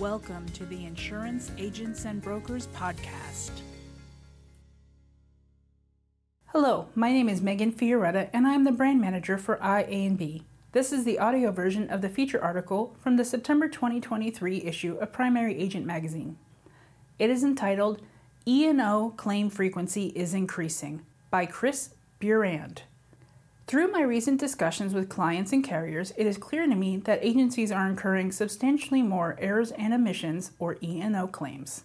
Welcome to the Insurance Agents and Brokers Podcast. Hello, my name is Megan Fioretta, and I'm the brand manager for IA&B. This is the audio version of the feature article from the September 2023 issue of Primary Agent Magazine. It is entitled E&O Claim Frequency is Increasing by Chris Burand. Through my recent discussions with clients and carriers, it is clear to me that agencies are incurring substantially more errors and omissions, or E&O claims.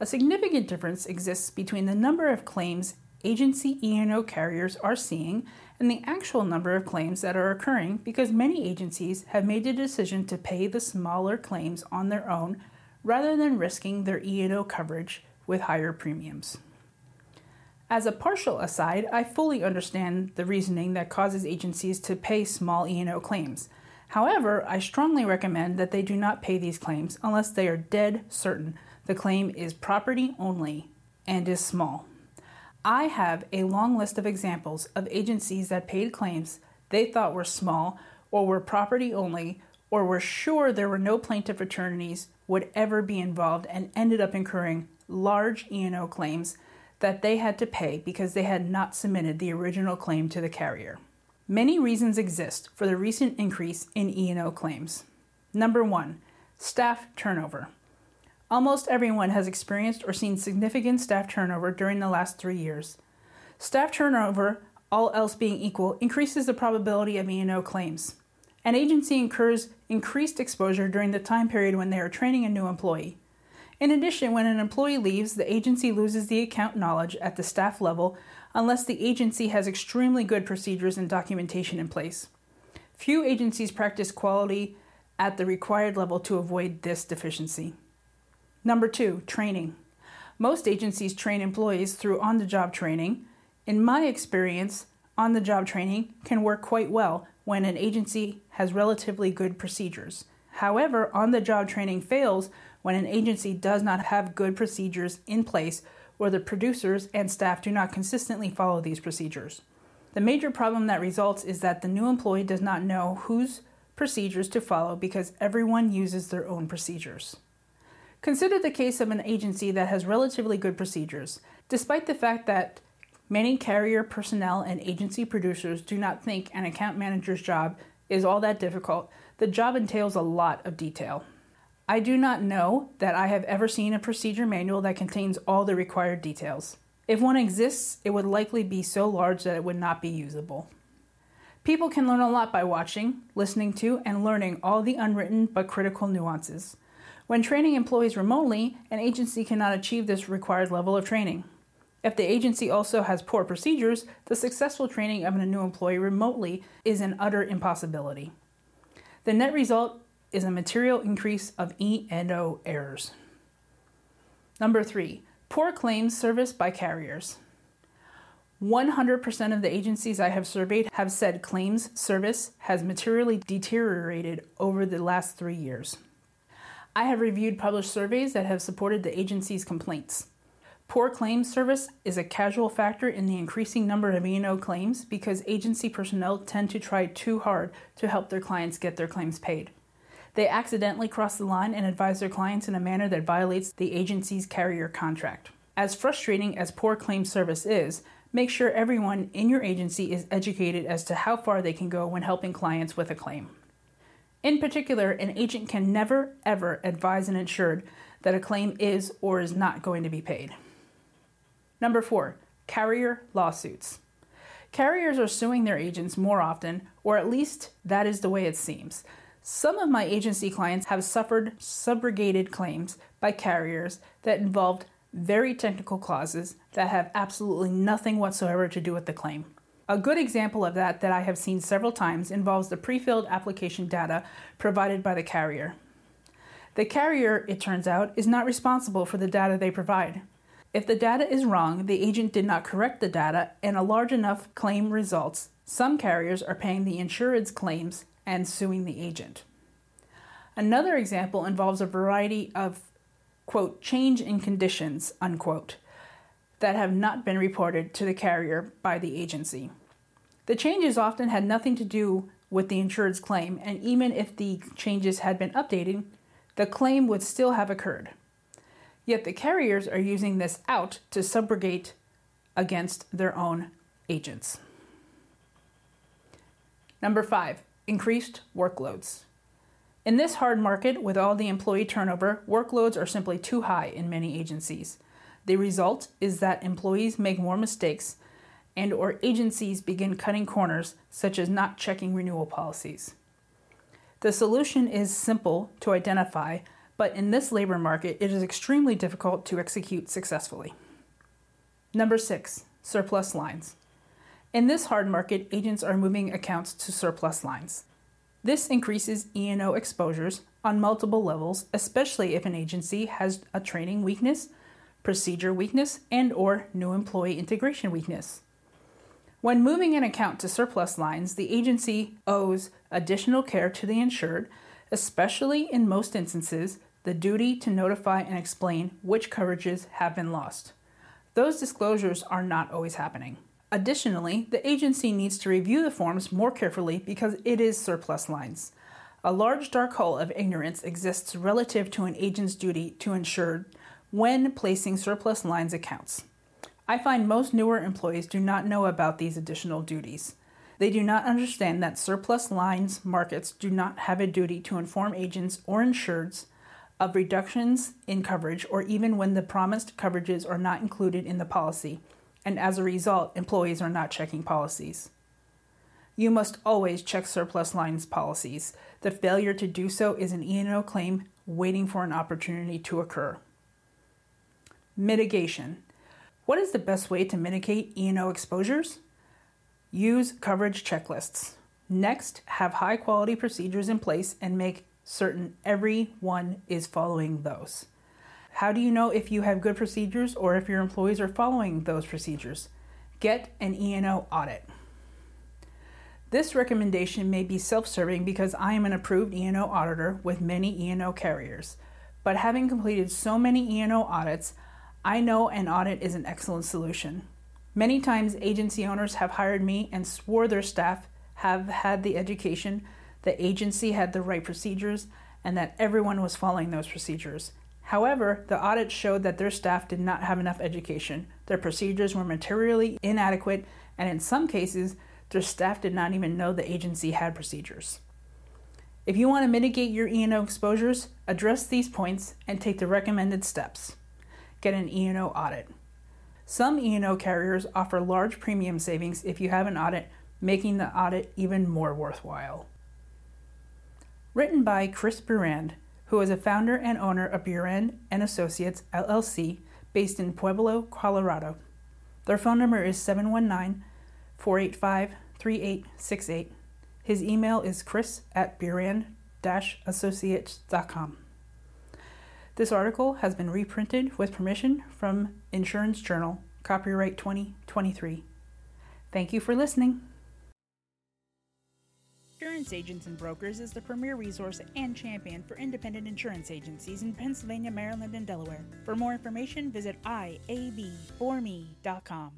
A significant difference exists between the number of claims agency E&O carriers are seeing and the actual number of claims that are occurring because many agencies have made the decision to pay the smaller claims on their own rather than risking their E&O coverage with higher premiums. As a partial aside, I fully understand the reasoning that causes agencies to pay small E&O claims. However, I strongly recommend that they do not pay these claims unless they are dead certain the claim is property only and is small. I have a long list of examples of agencies that paid claims they thought were small or were property only or were sure there were no plaintiff attorneys would ever be involved and ended up incurring large E&O claims that they had to pay because they had not submitted the original claim to the carrier. Many reasons exist for the recent increase in E&O claims. Number 1, staff turnover. Almost everyone has experienced or seen significant staff turnover during the last 3 years. Staff turnover, all else being equal, increases the probability of E&O claims. An agency incurs increased exposure during the time period when they are training a new employee. In addition, when an employee leaves, the agency loses the account knowledge at the staff level unless the agency has extremely good procedures and documentation in place. Few agencies practice quality at the required level to avoid this deficiency. Number two, training. Most agencies train employees through on the job training. In my experience, on the job training can work quite well when an agency has relatively good procedures. However, on the job training fails when an agency does not have good procedures in place or the producers and staff do not consistently follow these procedures. The major problem that results is that the new employee does not know whose procedures to follow because everyone uses their own procedures. Consider the case of an agency that has relatively good procedures, despite the fact that many carrier personnel and agency producers do not think an account manager's job is all that difficult. The job entails a lot of detail. I do not know that I have ever seen a procedure manual that contains all the required details. If one exists, it would likely be so large that it would not be usable. People can learn a lot by watching, listening to, and learning all the unwritten but critical nuances. When training employees remotely, an agency cannot achieve this required level of training. If the agency also has poor procedures, the successful training of a new employee remotely is an utter impossibility. The net result is a material increase of E&O errors. Number 3, poor claims service by carriers. 100% of the agencies I have surveyed have said claims service has materially deteriorated over the last 3 years. I have reviewed published surveys that have supported the agency's complaints. Poor claims service is a casual factor in the increasing number of E&O claims because agency personnel tend to try too hard to help their clients get their claims paid. They accidentally cross the line and advise their clients in a manner that violates the agency's carrier contract. As frustrating as poor claim service is, make sure everyone in your agency is educated as to how far they can go when helping clients with a claim. In particular, an agent can never, ever advise an insured that a claim is or is not going to be paid. Number four, carrier lawsuits. Carriers are suing their agents more often, or at least that is the way it seems. Some of my agency clients have suffered subrogated claims by carriers that involved very technical clauses that have absolutely nothing whatsoever to do with the claim. A good example of that that I have seen several times involves the pre-filled application data provided by the carrier. The carrier, it turns out, is not responsible for the data they provide. If the data is wrong, the agent did not correct the data, and a large enough claim results, some carriers are paying the insured's claims and suing the agent. Another example involves a variety of, quote, change in conditions, unquote, that have not been reported to the carrier by the agency. The changes often had nothing to do with the insured's claim, and even if the changes had been updated, the claim would still have occurred. Yet the carriers are using this out to subrogate against their own agents. Number five, increased workloads. In this hard market, with all the employee turnover, workloads are simply too high in many agencies. The result is that employees make more mistakes and or agencies begin cutting corners such as not checking renewal policies. The solution is simple to identify, but in this labor market it is extremely difficult to execute successfully. Number 6, surplus lines. In this hard market, agents are moving accounts to surplus lines. This increases E&O exposures on multiple levels, especially if an agency has a training weakness, procedure weakness, and or new employee integration weakness. When moving an account to surplus lines, the agency owes additional care to the insured, especially in most instances, the duty to notify and explain which coverages have been lost. Those disclosures are not always happening. Additionally, the agency needs to review the forms more carefully because it is surplus lines. A large dark hole of ignorance exists relative to an agent's duty to insure when placing surplus lines accounts. I find most newer employees do not know about these additional duties. They do not understand that surplus lines markets do not have a duty to inform agents or insureds of reductions in coverage or even when the promised coverages are not included in the policy and as a result, employees are not checking policies. You must always check surplus lines policies. The failure to do so is an E&O claim waiting for an opportunity to occur. Mitigation. What is the best way to mitigate E&O exposures? Use coverage checklists. Next, have high quality procedures in place and make certain everyone is following those. How do you know if you have good procedures or if your employees are following those procedures? Get an E&O audit. This recommendation may be self-serving because I am an approved E&O auditor with many E&O carriers. But having completed so many E&O audits, I know an audit is an excellent solution. Many times agency owners have hired me and swore their staff have had the education, the agency had the right procedures, and that everyone was following those procedures. However, the audit showed that their staff did not have enough education, their procedures were materially inadequate, and in some cases, their staff did not even know the agency had procedures. If you want to mitigate your E&O exposures, address these points and take the recommended steps. Get an E&O audit. Some E&O carriers offer large premium savings if you have an audit, making the audit even more worthwhile. Written by Chris Burand, who is a founder and owner of Burand and Associates LLC based in Pueblo, Colorado. Their phone number is 719 485 3868. His email is chris at burand associates.com. This article has been reprinted with permission from Insurance Journal, copyright 2023. Thank you for listening. Insurance Agents and Brokers is the premier resource and champion for independent insurance agencies in Pennsylvania, Maryland, and Delaware. For more information, visit iab4me.com.